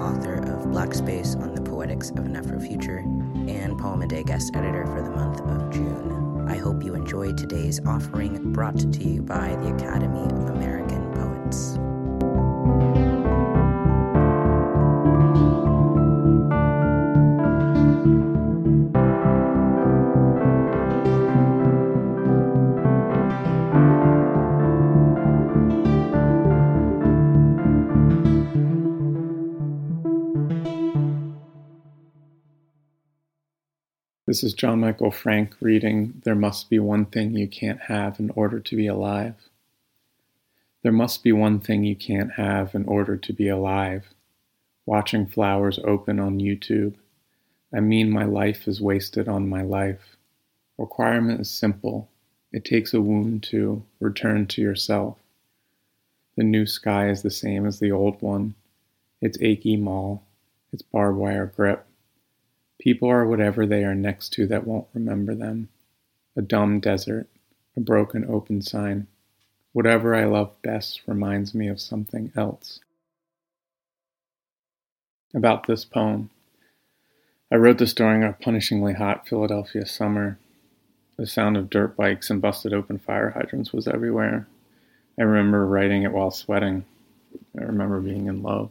author of Black Space on the Poetics of an Afrofuture and Poem a Day guest editor for the month of June. I hope you enjoy today's offering brought to you by the Academy of American Poets. This is John Michael Frank reading There Must Be One Thing You Can't Have in Order to Be Alive. There must be one thing you can't have in order to be alive. Watching flowers open on YouTube. I mean, my life is wasted on my life. Requirement is simple. It takes a wound to return to yourself. The new sky is the same as the old one. Its achy maul, its barbed wire grip. People are whatever they are next to that won't remember them. A dumb desert, a broken open sign. Whatever I love best reminds me of something else. About this poem. I wrote this during a punishingly hot Philadelphia summer. The sound of dirt bikes and busted open fire hydrants was everywhere. I remember writing it while sweating. I remember being in love.